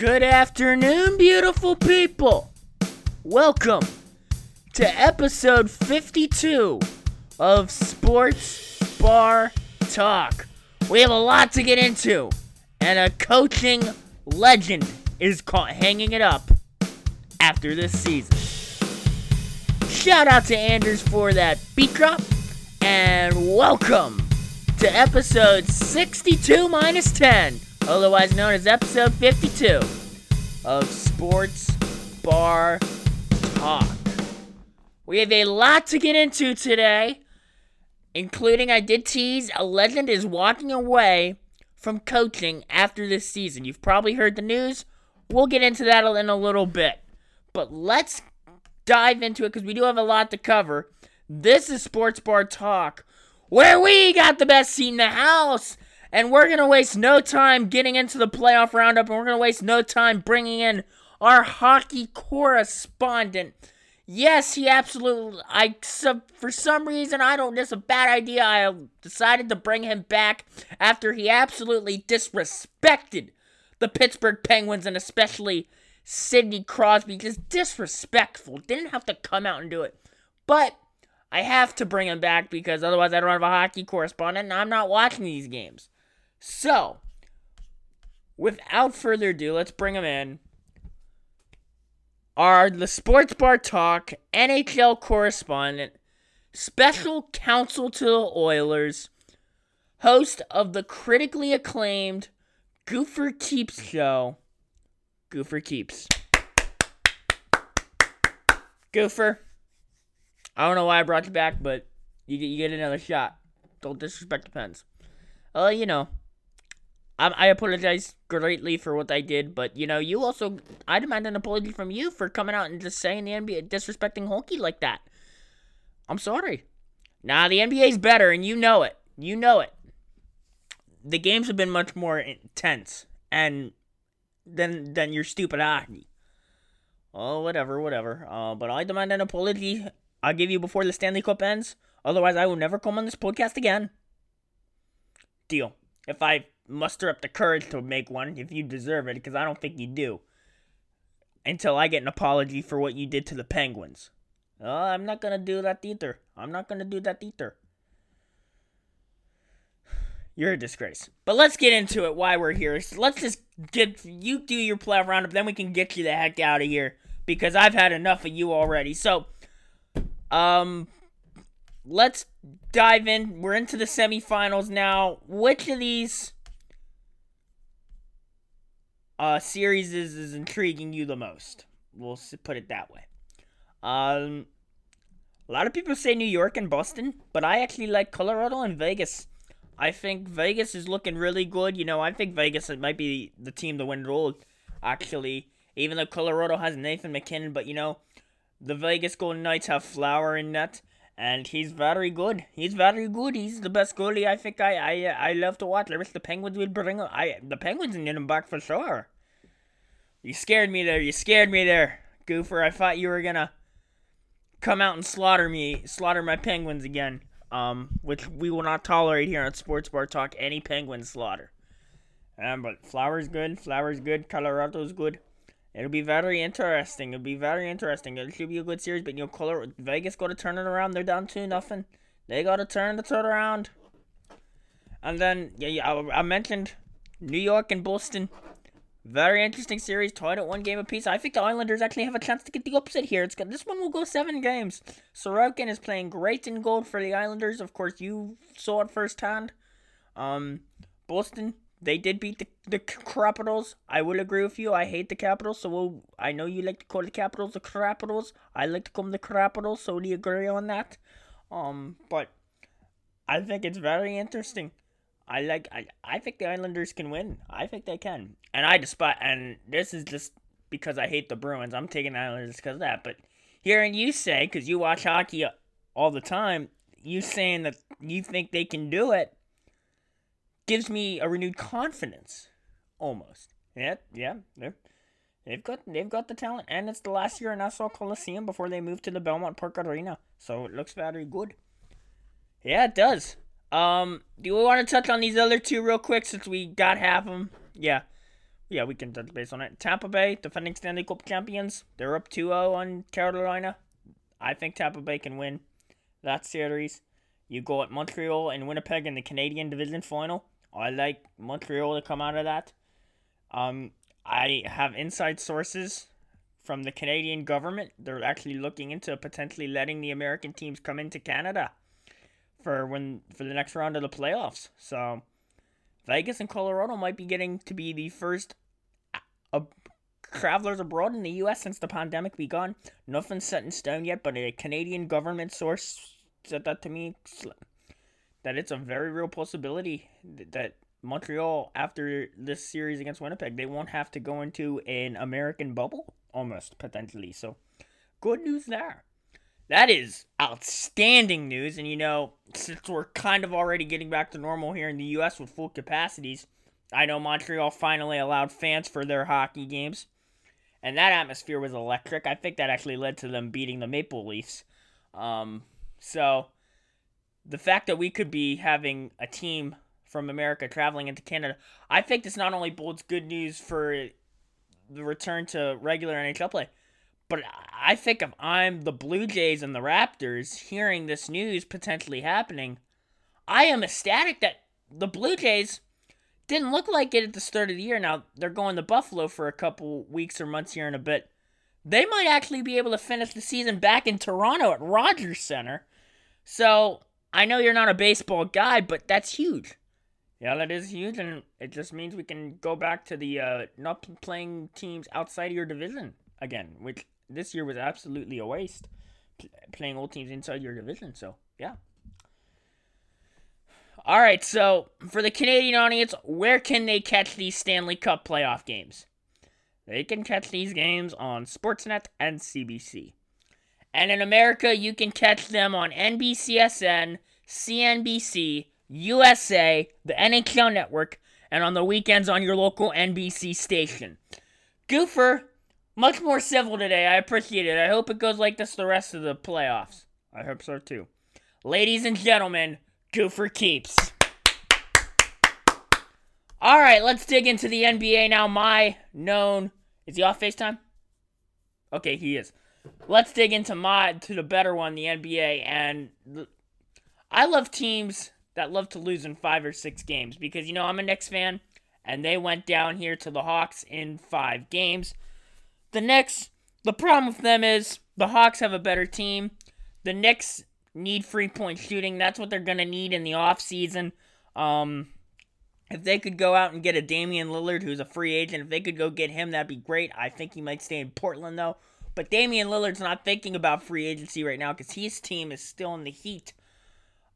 Good afternoon, beautiful people. Welcome to episode 52 of Sports Bar Talk. We have a lot to get into, and a coaching legend is caught hanging it up after this season. Shout out to Anders for that beat drop, and welcome to episode 62 minus 10, otherwise known as episode 52 of Sports Bar Talk. We have a lot to get into today, including I did tease a legend is walking away from coaching after this season. You've probably heard the news. We'll get into that in a little bit. But let's dive into it because we do have a lot to cover. This is Sports Bar Talk where we got the best seat in the house. And we're going to waste no time getting into the playoff roundup, and we're going to waste no time bringing in our hockey correspondent. Yes, he absolutely. I for some reason I don't. Is a bad idea. I decided to bring him back after he absolutely disrespected the Pittsburgh Penguins and especially Sidney Crosby. Just disrespectful. Didn't have to come out and do it, but I have to bring him back because otherwise I don't have a hockey correspondent and I'm not watching these games. So, without further ado, let's bring him in. Our the Sports Bar Talk NHL correspondent, special counsel to the Oilers, host of the critically acclaimed Goofer Keeps show, Goofer Keeps. Goofer, I don't know why I brought you back, but you get you get another shot. Don't disrespect the Pens. Uh, you know, I I apologize greatly for what I did, but you know, you also I demand an apology from you for coming out and just saying the NBA disrespecting hockey like that. I'm sorry. Nah, the NBA's better, and you know it. You know it. The games have been much more intense, and than than your stupid hockey. Oh, whatever, whatever. Uh, but I demand an apology I'll give you before the Stanley Cup ends. Otherwise, I will never come on this podcast again. Deal. If I muster up the courage to make one, if you deserve it, because I don't think you do. Until I get an apology for what you did to the Penguins. Uh, I'm not gonna do that either. I'm not gonna do that either. You're a disgrace. But let's get into it. Why we're here. Let's just get you do your playoff roundup, then we can get you the heck out of here because I've had enough of you already. So um, let's dive in. We're into the semifinals now. Which of these uh, series is, is intriguing you the most? We'll put it that way. Um, a lot of people say New York and Boston, but I actually like Colorado and Vegas. I think Vegas is looking really good. You know, I think Vegas might be the team to win it all, actually. Even though Colorado has Nathan MacKinnon, but you know, the Vegas Golden Knights have Flower in net, and he's very good. He's very good. He's the best goalie I think I I I love to watch. I wish the Penguins would bring him. I the Penguins need him back for sure. You scared me there. You scared me there, Goofer. I thought you were gonna come out and slaughter me, slaughter my Penguins again. Um, which we will not tolerate here on Sports Bar Talk. Any Penguin slaughter. Um, but Flower's good. Flower's good. Colorado's good. It'll be very interesting. It'll be very interesting. It should be a good series, but you know, Color Vegas got to turn it around. They're down two nothing. They got to turn the turn around. And then yeah, yeah I, I mentioned New York and Boston. Very interesting series, tied at one game apiece. I think the Islanders actually have a chance to get the upset here. It's this one will go seven games. Sorokin is playing great in goal for the Islanders. Of course, you saw it firsthand. Um, Boston they did beat the, the Capitals. I will agree with you. I hate the Capitals, so we'll, I know you like to call the Capitals the Capitals. I like to call them the Capitals, so we agree on that. Um, but I think it's very interesting. I like. I, I think the Islanders can win. I think they can. And I despise. And this is just because I hate the Bruins. I'm taking the Islanders because of that. But hearing you say, because you watch hockey all the time, you saying that you think they can do it gives me a renewed confidence, almost. Yeah, yeah, they've got they've got the talent, and it's the last year in Nassau Coliseum before they move to the Belmont Park Arena, so it looks very good. Yeah, it does. Um, do we want to touch on these other two real quick since we got half of them? Yeah. Yeah, we can touch base on it. Tampa Bay, defending Stanley Cup champions, they're up 2-0 on Carolina. I think Tampa Bay can win that series. You go at Montreal and Winnipeg in the Canadian Division final. I like Montreal to come out of that. Um, I have inside sources from the Canadian government. They're actually looking into potentially letting the American teams come into Canada for when for the next round of the playoffs. So Vegas and Colorado might be getting to be the first uh, travelers abroad in the U.S. since the pandemic begun. Nothing's set in stone yet, but a Canadian government source said that to me that it's a very real possibility that Montreal, after this series against Winnipeg, they won't have to go into an American bubble almost potentially. So, good news there. That is outstanding news. And you know, since we're kind of already getting back to normal here in the U.S. with full capacities, I know Montreal finally allowed fans for their hockey games. And that atmosphere was electric. I think that actually led to them beating the Maple Leafs. Um, so, the fact that we could be having a team from America traveling into Canada, I think this not only bodes good news for the return to regular NHL play, but I think if I'm the Blue Jays and the Raptors hearing this news potentially happening, I am ecstatic that the Blue Jays didn't look like it at the start of the year. Now they're going to Buffalo for a couple weeks or months here in a bit. They might actually be able to finish the season back in Toronto at Rogers Center. So I know you're not a baseball guy, but that's huge. Yeah, that is huge, and it just means we can go back to the uh, not playing teams outside of your division again, which this year was absolutely a waste. playing old teams inside your division, so yeah. All right, so for the Canadian audience, where can they catch these Stanley Cup playoff games? They can catch these games on Sportsnet and CBC. And in America, you can catch them on NBCSN, CNBC, USA, the NHL Network, and on the weekends on your local NBC station. Goofer, much more civil today. I appreciate it. I hope it goes like this the rest of the playoffs. I hope so too. Ladies and gentlemen, Goofer keeps. All right, let's dig into the NBA now. My known is he off FaceTime? Okay, he is. Let's dig into my to the better one, the NBA, and I love teams that love to lose in five or six games because you know I'm a Knicks fan, and they went down here to the Hawks in five games. The Knicks, the problem with them is the Hawks have a better team. The Knicks need free point shooting. That's what they're gonna need in the offseason. Um, if they could go out and get a Damian Lillard, who's a free agent, if they could go get him, that'd be great. I think he might stay in Portland though. But Damian Lillard's not thinking about free agency right now because his team is still in the heat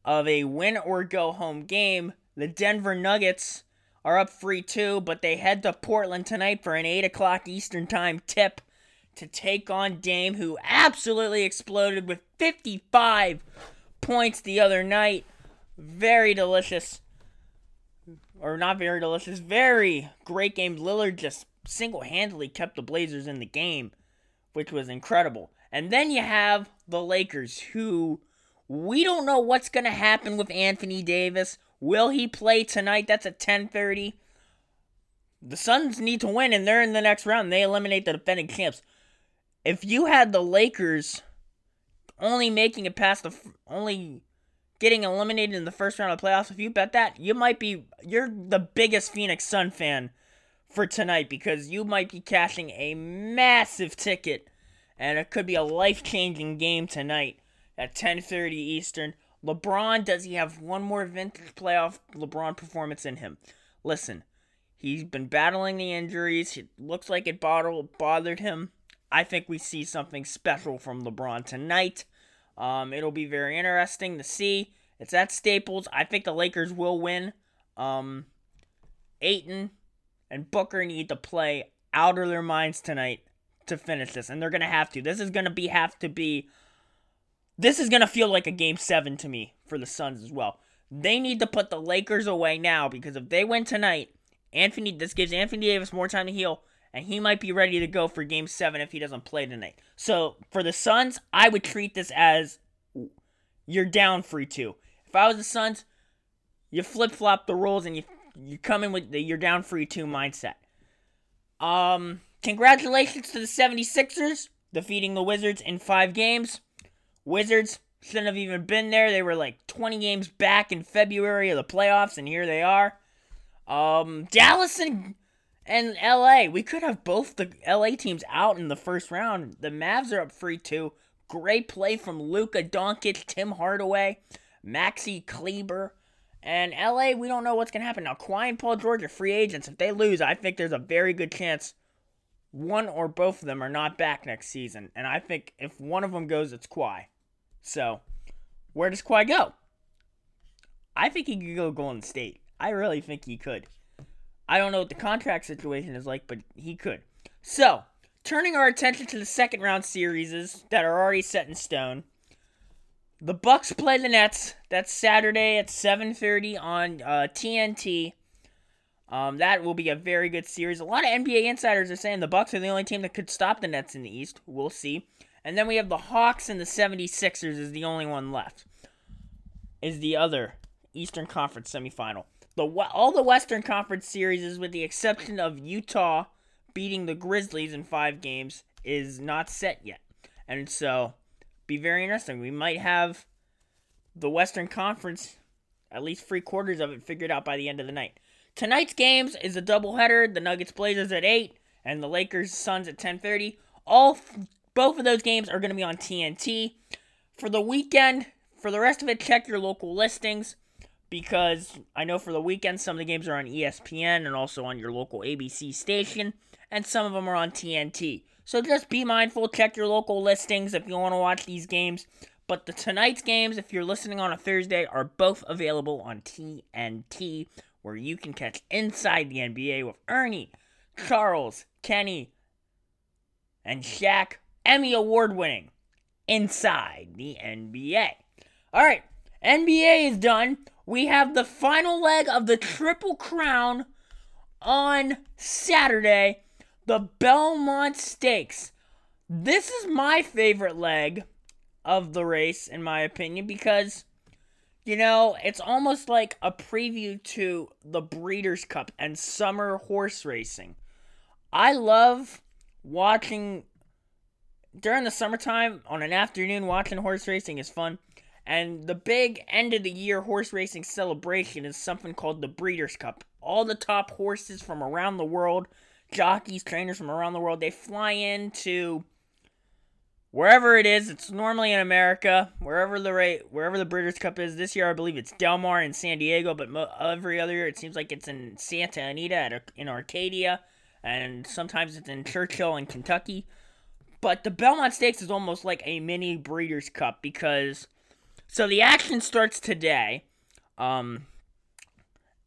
of a win or go home game. The Denver Nuggets are up 3 2, but they head to Portland tonight for an 8 o'clock Eastern Time tip to take on Dame, who absolutely exploded with 55 points the other night. Very delicious. Or not very delicious, very great game. Lillard just single handedly kept the Blazers in the game, which was incredible. And then you have the Lakers, who we don't know what's going to happen with Anthony Davis. Will he play tonight? That's at 10:30. The Suns need to win and they're in the next round. They eliminate the defending champs. If you had the Lakers only making it past the only getting eliminated in the first round of the playoffs, if you bet that, you might be you're the biggest Phoenix Sun fan for tonight because you might be cashing a massive ticket and it could be a life-changing game tonight at 10:30 Eastern. LeBron does he have one more vintage playoff LeBron performance in him? Listen, he's been battling the injuries. It looks like it bothered him. I think we see something special from LeBron tonight. Um, it'll be very interesting to see. It's at Staples. I think the Lakers will win. Um, Ayton and Booker need to play out of their minds tonight to finish this, and they're gonna have to. This is gonna be have to be this is to feel like a game seven to me for the Suns as well. They need to put the Lakers away now because if they win tonight, Anthony, this gives Anthony Davis more time to heal, and he might be ready to go for game seven if he doesn't play tonight. So for the Suns, I would treat this as you're down 3 2. If I was the Suns, you flip flop the roles and you you come in with the you're down free 2 mindset. Um, congratulations to the 76ers defeating the Wizards in five games. Wizards shouldn't have even been there. They were like 20 games back in February of the playoffs, and here they are. Um, Dallas and, and LA. We could have both the LA teams out in the first round. The Mavs are up free 2. Great play from Luka Doncic, Tim Hardaway, Maxi Kleber. And LA, we don't know what's going to happen. Now, Kawhi and Paul George are free agents. If they lose, I think there's a very good chance one or both of them are not back next season. And I think if one of them goes, it's Kawhi. So, where does Kawhi go? I think he could go Golden State. I really think he could. I don't know what the contract situation is like, but he could. So, turning our attention to the second round series that are already set in stone. The Bucks play the Nets. That's Saturday at 7:30 on uh, TNT. Um, that will be a very good series. A lot of NBA insiders are saying the Bucks are the only team that could stop the Nets in the East. We'll see. And then we have the Hawks and the 76ers is the only one left. Is the other Eastern Conference semifinal. The all the Western Conference series, is with the exception of Utah beating the Grizzlies in five games, is not set yet, and so be very interesting. We might have the Western Conference, at least three quarters of it, figured out by the end of the night. Tonight's games is a doubleheader. The Nuggets Blazers at eight, and the Lakers Suns at ten thirty. All both of those games are going to be on TNT. For the weekend, for the rest of it, check your local listings because I know for the weekend some of the games are on ESPN and also on your local ABC station, and some of them are on TNT. So just be mindful, check your local listings if you want to watch these games. But the tonight's games, if you're listening on a Thursday, are both available on TNT, where you can catch Inside the NBA with Ernie, Charles, Kenny, and Shaq Emmy Award winning Inside the NBA. All right, NBA is done. We have the final leg of the Triple Crown on Saturday, the Belmont Stakes. This is my favorite leg of the race, in my opinion, because, you know, it's almost like a preview to the Breeders' Cup and summer horse racing. I love watching during the summertime on an afternoon watching horse racing is fun. And the big end of the year horse racing celebration is something called the Breeders' Cup. All the top horses from around the world, jockeys, trainers from around the world, they fly into wherever it is. It's normally in America, wherever the rate, wherever the Breeders' Cup is. This year, I believe it's Del Mar in San Diego, but mo- every other year, it seems like it's in Santa Anita at, in Arcadia, and sometimes it's in Churchill in Kentucky. But the Belmont Stakes is almost like a mini Breeders' Cup because so the action starts today. Um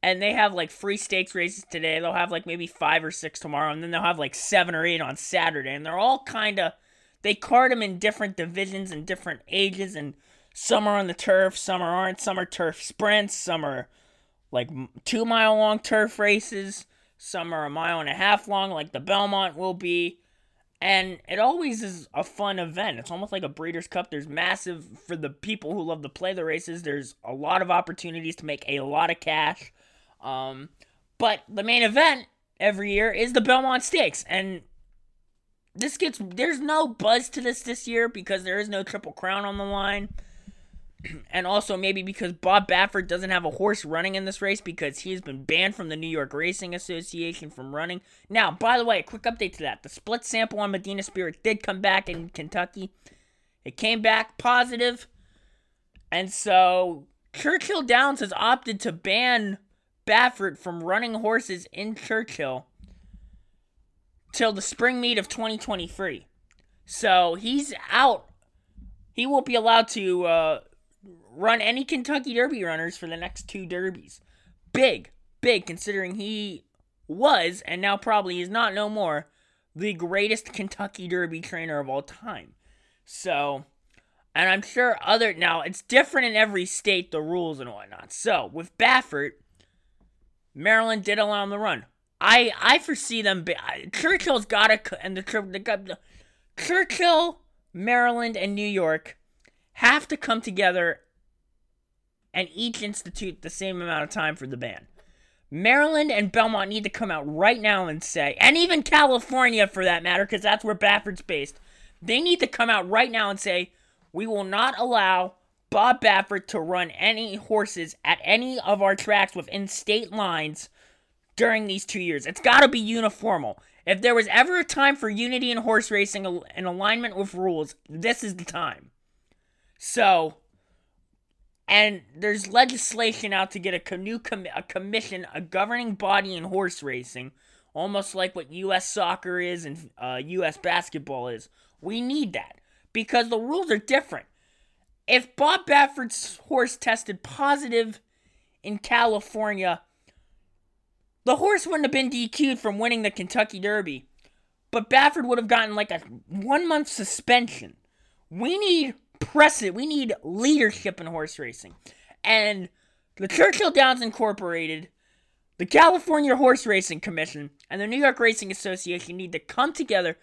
and they have like free stakes races today. They'll have like maybe 5 or 6 tomorrow and then they'll have like 7 or 8 on Saturday and they're all kind of they card them in different divisions and different ages and some are on the turf, some are aren't. some are turf sprints, some are like 2 mile long turf races, some are a mile and a half long like the Belmont will be and it always is a fun event. It's almost like a Breeders' Cup. There's massive, for the people who love to play the races, there's a lot of opportunities to make a lot of cash. Um, but the main event every year is the Belmont Stakes. And this gets, there's no buzz to this this year because there is no Triple Crown on the line. and also maybe because Bob Baffert doesn't have a horse running in this race because he has been banned from the New York Racing Association from running. Now, by the way, a quick update to that. The split sample on Medina Spirit did come back in Kentucky. It came back positive. And so Churchill Downs has opted to ban Baffert from running horses in Churchill till the spring meet of 2023. So he's out. He won't be allowed to uh, run any Kentucky Derby runners for the next two Derbies. Big, big, considering he was, and now probably is not no more, the greatest Kentucky Derby trainer of all time. So, and I'm sure other, now it's different in every state, the rules and whatnot. So, with Baffert, Maryland did allow him to run. I I foresee them. Churchill's got to, and the, the, the Churchill, Maryland, and New York have to come together and each institute the same amount of time for the ban. Maryland and Belmont need to come out right now and say, and even California for that matter, because that's where Baffert's based, they need to come out right now and say, we will not allow Bob Baffert to run any horses at any of our tracks within state lines during these two years. It's got to be uniformal. If there was ever a time for unity in horse racing and alignment with rules, this is the time. So, and there's legislation out to get a new com- a commission, a governing body in horse racing, almost like what U.S. soccer is and uh, U.S. basketball is. We need that because the rules are different. If Bob Baffert's horse tested positive in California, the horse wouldn't have been DQ'd from winning the Kentucky Derby, but Baffert would have gotten like a one month suspension. We need precedent. We need leadership in horse racing. And the Churchill Downs Incorporated, the California Horse Racing Commission, and the New York Racing Association need to come together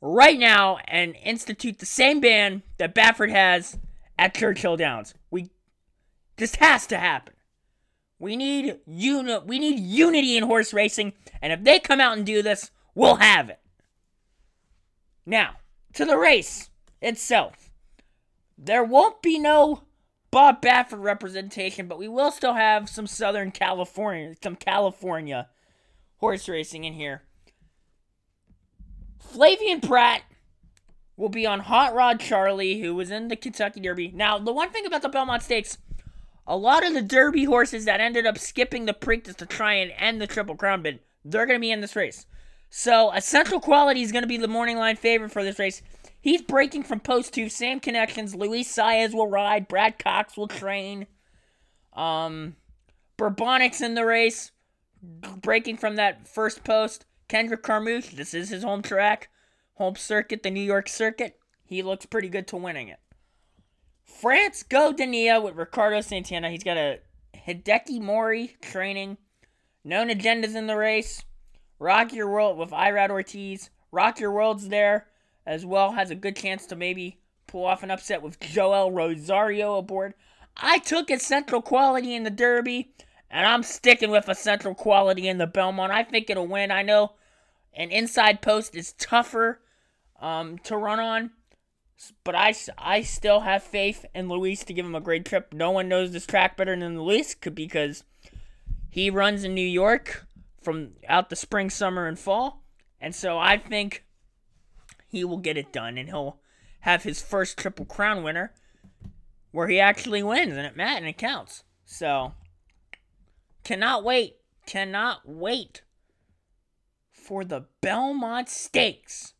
right now and institute the same ban that Baffert has at Churchill Downs. We this has to happen. We need uni- we need unity in horse racing, and if they come out and do this, we'll have it. Now, to the race itself. There won't be no Bob Baffert representation, but we will still have some Southern California, some California horse racing in here. Flavien Prat will be on Hot Rod Charlie, who was in the Kentucky Derby. Now, the one thing about the Belmont Stakes, a lot of the Derby horses that ended up skipping the Preakness to try and end the Triple Crown bid, they're going to be in this race. So, Essential Quality is going to be the morning line favorite for this race. He's breaking from post two. Same connections. Luis Saez will ride. Brad Cox will train. Um, Bourbonic's in the race. Breaking from that first post. Kendrick Carmouche, this is his home track. Home circuit, the New York circuit. He looks pretty good to winning it. France Go de Ina with Ricardo Santana. He's got a Hideki Mori training. Known Agenda's in the race. Rock Your World with Irad Ortiz. Rock Your World's there as well has a good chance to maybe pull off an upset with Joel Rosario aboard. I took Essential Quality in the Derby, and I'm sticking with Essential Quality in the Belmont. I think it'll win. I know an inside post is tougher um, to run on, but I, I still have faith in Luis to give him a great trip. No one knows this track better than Luis because he runs in New York from out the spring, summer, and fall. And so I think he will get it done and he'll have his first Triple Crown winner where he actually wins and it matters and it counts. So, cannot wait. Cannot wait for the Belmont Stakes.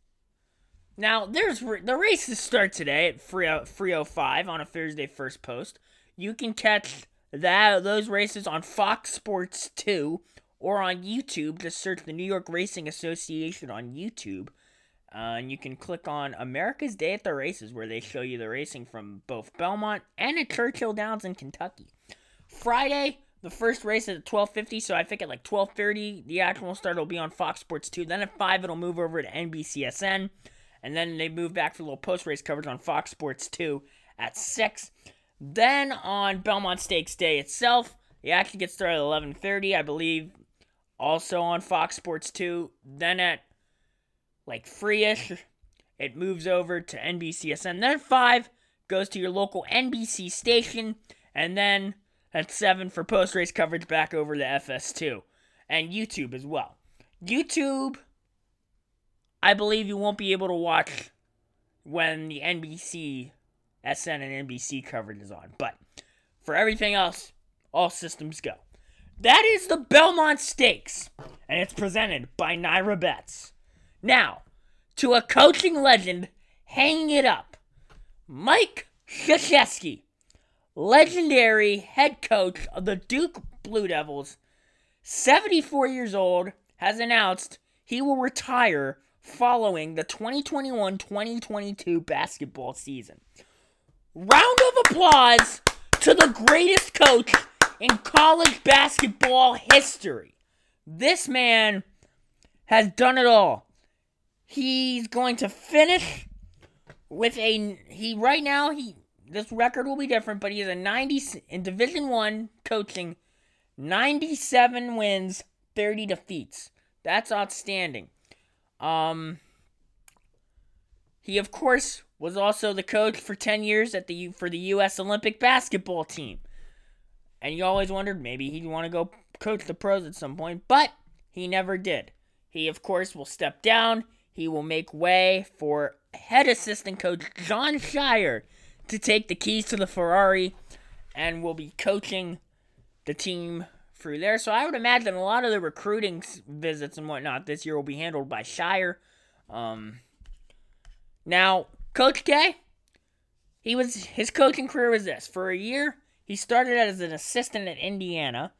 Now, there's the races start today at 305 on a Thursday first post. You can catch that those races on Fox Sports 2 or on YouTube. Just search the New York Racing Association on YouTube. Uh, and you can click on America's Day at the Races, where they show you the racing from both Belmont and at Churchill Downs in Kentucky. Friday, the first race is at 12:50, so I think at like 12:30 the actual start will be on Fox Sports 2. Then at 5 it'll move over to NBCSN, and then they move back for a little post-race coverage on Fox Sports 2 at 6. Then on Belmont Stakes Day itself, the action gets started at 11:30, I believe, also on Fox Sports 2. Then at like free-ish. It moves over to NBCSN. Then 5 goes to your local NBC station. And then at 7 for post-race coverage back over to FS2. And YouTube as well. YouTube, I believe you won't be able to watch when the NBC, SN, and NBC coverage is on. But for everything else, all systems go. That is the Belmont Stakes, and it's presented by NYRA Bets. Now, to a coaching legend, hanging it up. Mike Krzyzewski, legendary head coach of the Duke Blue Devils, 74 years old, has announced he will retire following the 2021 2022 basketball season. Round of applause to the greatest coach in college basketball history. This man has done it all. He's going to finish with a he right now he this record will be different, but he is a 90 in Division 1 coaching 97 wins, 30 defeats. That's outstanding. Um, he of course was also the coach for 10 years at the for the US Olympic basketball team. And you always wondered maybe he'd want to go coach the pros at some point, but he never did. He of course will step down. He will make way for head assistant coach Jon Scheyer to take the keys to the Ferrari and will be coaching the team through there. So I would imagine a lot of the recruiting visits and whatnot this year will be handled by Scheyer. Um, now, Coach K, he was his coaching career was this. For a year, he started as an assistant at Indiana,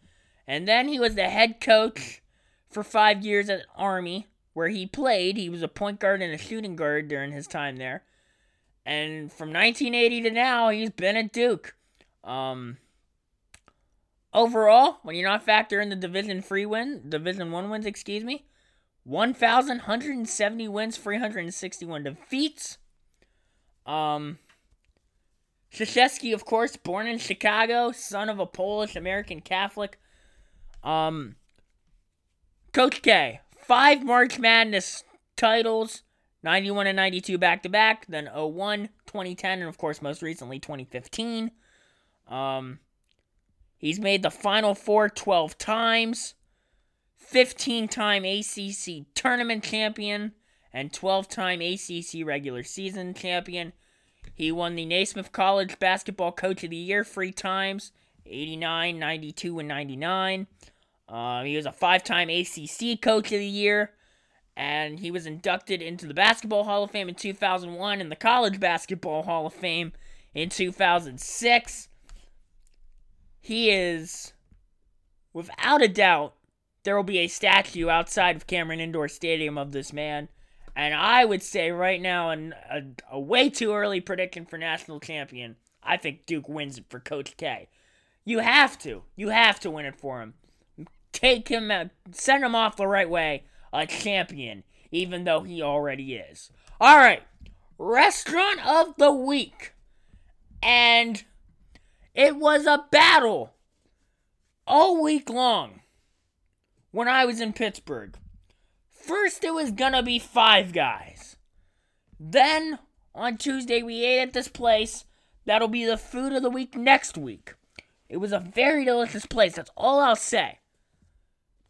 and then he was the head coach for five years at Army, where he played. He was a point guard and a shooting guard during his time there. And from 1980 to now, he's been at Duke. Um, overall, when you're not factor in the Division Three win, Division One wins, excuse me, 1,170 wins, 361 defeats. Um, Krzyzewski, of course, born in Chicago, son of a Polish American Catholic. Um, Coach K, five March Madness titles, 91 and 92 back to back, then 01, 2010, and of course, most recently 2015. Um, he's made the Final Four 12 times, 15 time ACC tournament champion, and 12 time ACC regular season champion. He won the Naismith College Basketball Coach of the Year three times 89, 92, and 99. Uh, he was a five time ACC Coach of the Year, and he was inducted into the Basketball Hall of Fame in 2001 and the College Basketball Hall of Fame in 2006. He is, without a doubt, there will be a statue outside of Cameron Indoor Stadium of this man. And I would say right now, an, a, a way too early prediction for national champion. I think Duke wins it for Coach K. You have to. You have to win it for him. Take him, out, send him off the right way a champion, even though he already is. All right, restaurant of the week. And it was a battle all week long when I was in Pittsburgh. First, it was gonna be Five Guys. Then, on Tuesday, we ate at this place. That'll be the food of the week next week. It was a very delicious place, that's all I'll say.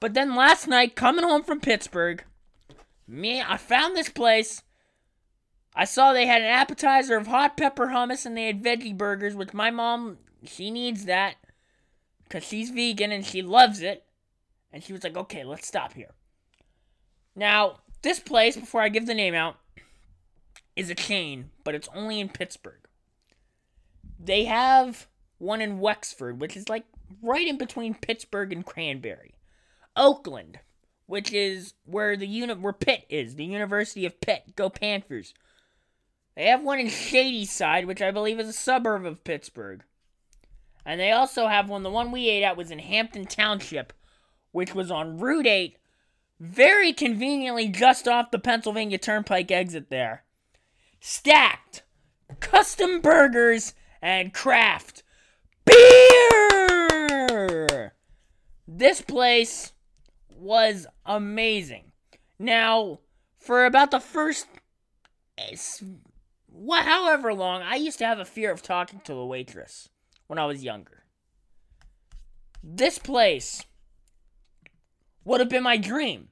But then last night, coming home from Pittsburgh, me, I found this place. I saw they had an appetizer of hot pepper hummus and they had veggie burgers, which my mom, she needs that because she's vegan and she loves it. And she was like, okay, let's stop here. Now, this place, before I give the name out, is a chain, but it's only in Pittsburgh. They have one in Wexford, which is like right in between Pittsburgh and Cranberry. Oakland, which is where the uni- where Pitt is, the University of Pitt. Go Panthers. They have one in Shadyside, which I believe is a suburb of Pittsburgh. And they also have one, the one we ate at was in Hampton Township, which was on Route 8, very conveniently just off the Pennsylvania Turnpike exit there. Stacked, custom burgers, and craft beer! This place was amazing. Now, for about the first eh, what however long, I used to have a fear of talking to the waitress when I was younger. This place would have been my dream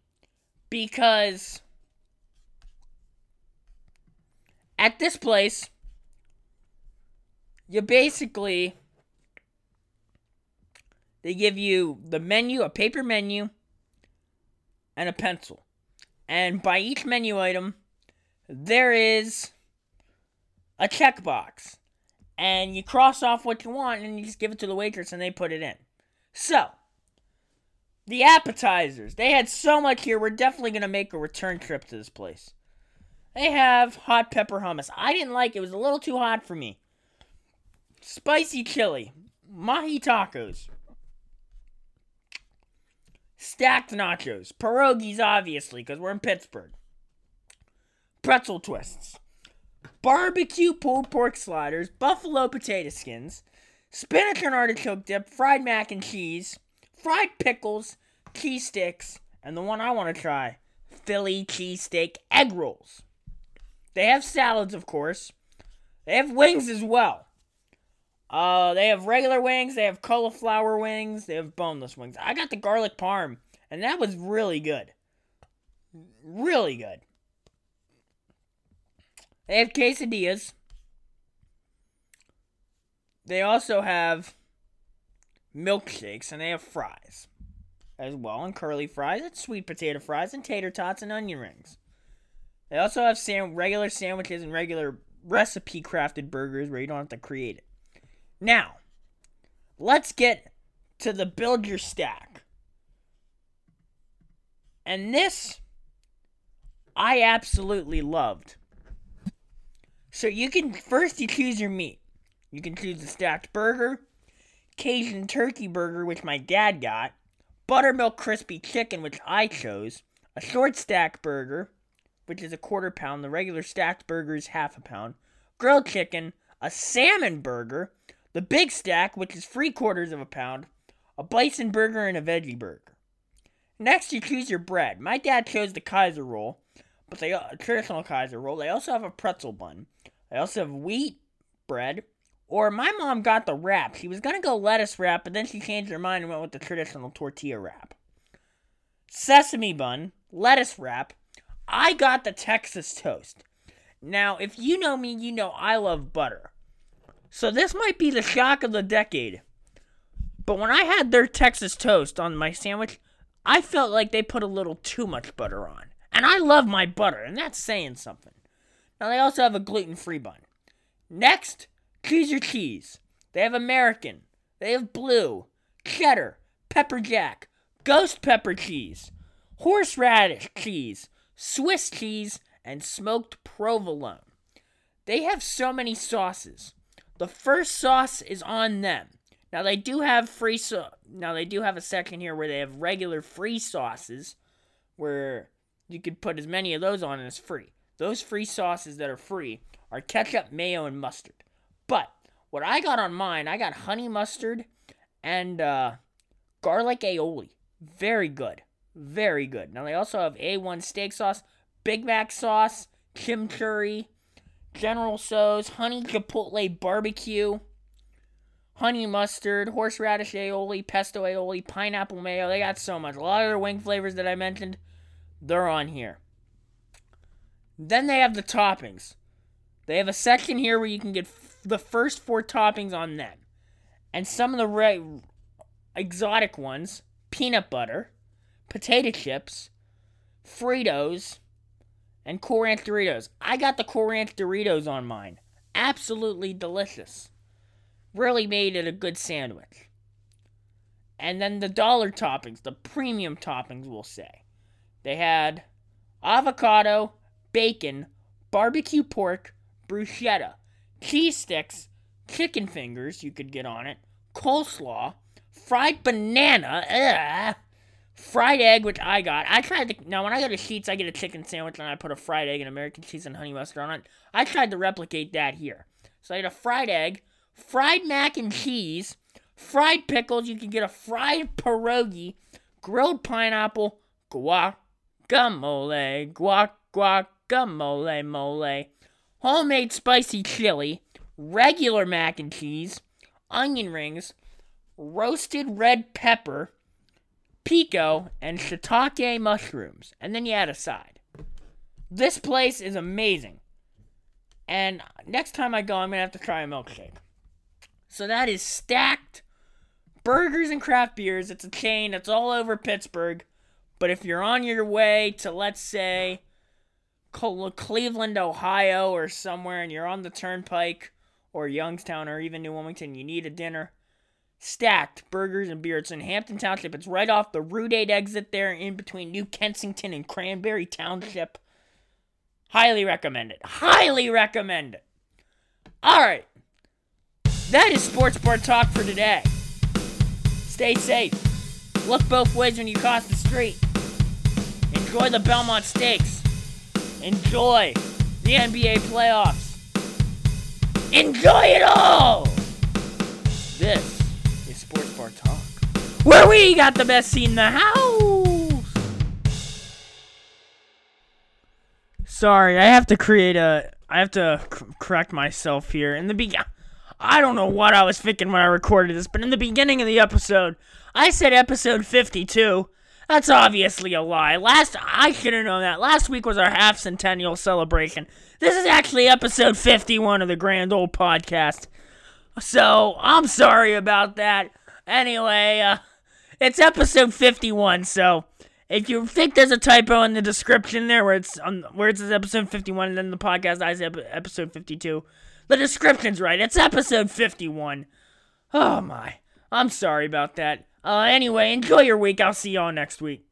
because at this place you basically they give you the menu, a paper menu and a pencil. And by each menu item, there is a checkbox. And you cross off what you want and you just give it to the waitress and they put it in. So, the appetizers. They had so much here. We're definitely going to make a return trip to this place. They have hot pepper hummus. I didn't like it. It was a little too hot for me. Spicy chili. Mahi tacos stacked nachos, pierogies, obviously, because we're in Pittsburgh, pretzel twists, barbecue pulled pork sliders, buffalo potato skins, spinach and artichoke dip, fried mac and cheese, fried pickles, cheese sticks, and the one I want to try, Philly cheesesteak egg rolls. They have salads, of course. They have wings as well. Uh, they have regular wings, they have cauliflower wings, they have boneless wings. I got the garlic parm, and that was really good. Really good. They have quesadillas. They also have milkshakes, and they have fries as well, and curly fries, and sweet potato fries, and tater tots, and onion rings. They also have sam- regular sandwiches and regular recipe crafted burgers where you don't have to create it. Now, let's get to the build your stack. And this I absolutely loved. So you can first you choose your meat. You can choose the stacked burger, Cajun turkey burger, which my dad got, buttermilk crispy chicken, which I chose, a short stack burger, which is a quarter pound. The regular stacked burger is half a pound. Grilled chicken, a salmon burger, the big stack, which is three quarters of a pound, a bison burger, and a veggie burger. Next, you choose your bread. My dad chose the Kaiser roll, but they a traditional Kaiser roll. They also have a pretzel bun. They also have wheat bread. Or my mom got the wrap. She was gonna go lettuce wrap, but then she changed her mind and went with the traditional tortilla wrap. Sesame bun, lettuce wrap. I got the Texas toast. Now, if you know me, you know I love butter. So this might be the shock of the decade. But when I had their Texas toast on my sandwich, I felt like they put a little too much butter on. And I love my butter, and that's saying something. Now, they also have a gluten free bun. Next, choose your cheese. They have American, they have blue, cheddar, pepper jack, ghost pepper cheese, horseradish cheese, Swiss cheese, and smoked provolone. They have so many sauces. The first sauce is on them. Now they do have free so now they do have a section here where they have regular free sauces where you could put as many of those on as free. Those free sauces that are free are ketchup, mayo, and mustard. But what I got on mine, I got honey mustard and uh, garlic aioli. Very good. Very good. Now they also have A1 steak sauce, Big Mac sauce, chimichurri, General Tso's, honey chipotle barbecue, honey mustard, horseradish aioli, pesto aioli, pineapple mayo. They got so much. A lot of their wing flavors that I mentioned, they're on here. Then they have the toppings. They have a section here where you can get f- the first four toppings on them. And some of the re- exotic ones peanut butter, potato chips, Fritos, and Cool Doritos. I got the Cool Doritos on mine. Absolutely delicious. Really made it a good sandwich. And then the dollar toppings, the premium toppings, we'll say. They had avocado, bacon, barbecue pork, bruschetta, cheese sticks, chicken fingers you could get on it, coleslaw, fried banana, ugh, fried egg, which I got. I tried to. Now, when I go to Sheetz, I get a chicken sandwich and I put a fried egg and American cheese and honey mustard on it. I tried to replicate that here. So I had a fried egg, fried mac and cheese, fried pickles. You can get a fried pierogi, grilled pineapple, guacamole, guac, guacamole, mole, homemade spicy chili, regular mac and cheese, onion rings, roasted red pepper, pico, and shiitake mushrooms. And then you add a side. This place is amazing. And next time I go, I'm going to have to try a milkshake. So that is stacked burgers and craft beers. It's a chain, that's all over Pittsburgh. But if you're on your way to, let's say, Cleveland, Ohio, or somewhere, and you're on the turnpike, or Youngstown, or even New Wilmington, you need a dinner, stacked burgers and beer. It's in Hampton Township. It's right off the Route 8 exit there in between New Kensington and Cranberry Township. Highly recommend it. Highly recommend it. All right. That is Sports Bar Talk for today. Stay safe. Look both ways when you cross the street. Enjoy the Belmont Stakes. Enjoy the NBA playoffs. Enjoy it all! This is Sports Bar Talk. where we got the best seat in the house. Sorry, I have to create a. I have to correct myself here. In the beginning, I don't know what I was thinking when I recorded this, but in the beginning of the episode, I said episode 52. That's obviously a lie. Last I should have known that. Last week was our half centennial celebration. This is actually episode 51 of the Grand Old Podcast. So, I'm sorry about that. Anyway, uh, it's episode 51, so if you think there's a typo in the description there where it's where it says episode 51 and then the podcast I say episode 52, the description's right. It's episode 51. Oh my. I'm sorry about that. Uh, anyway, enjoy your week. I'll see y'all next week.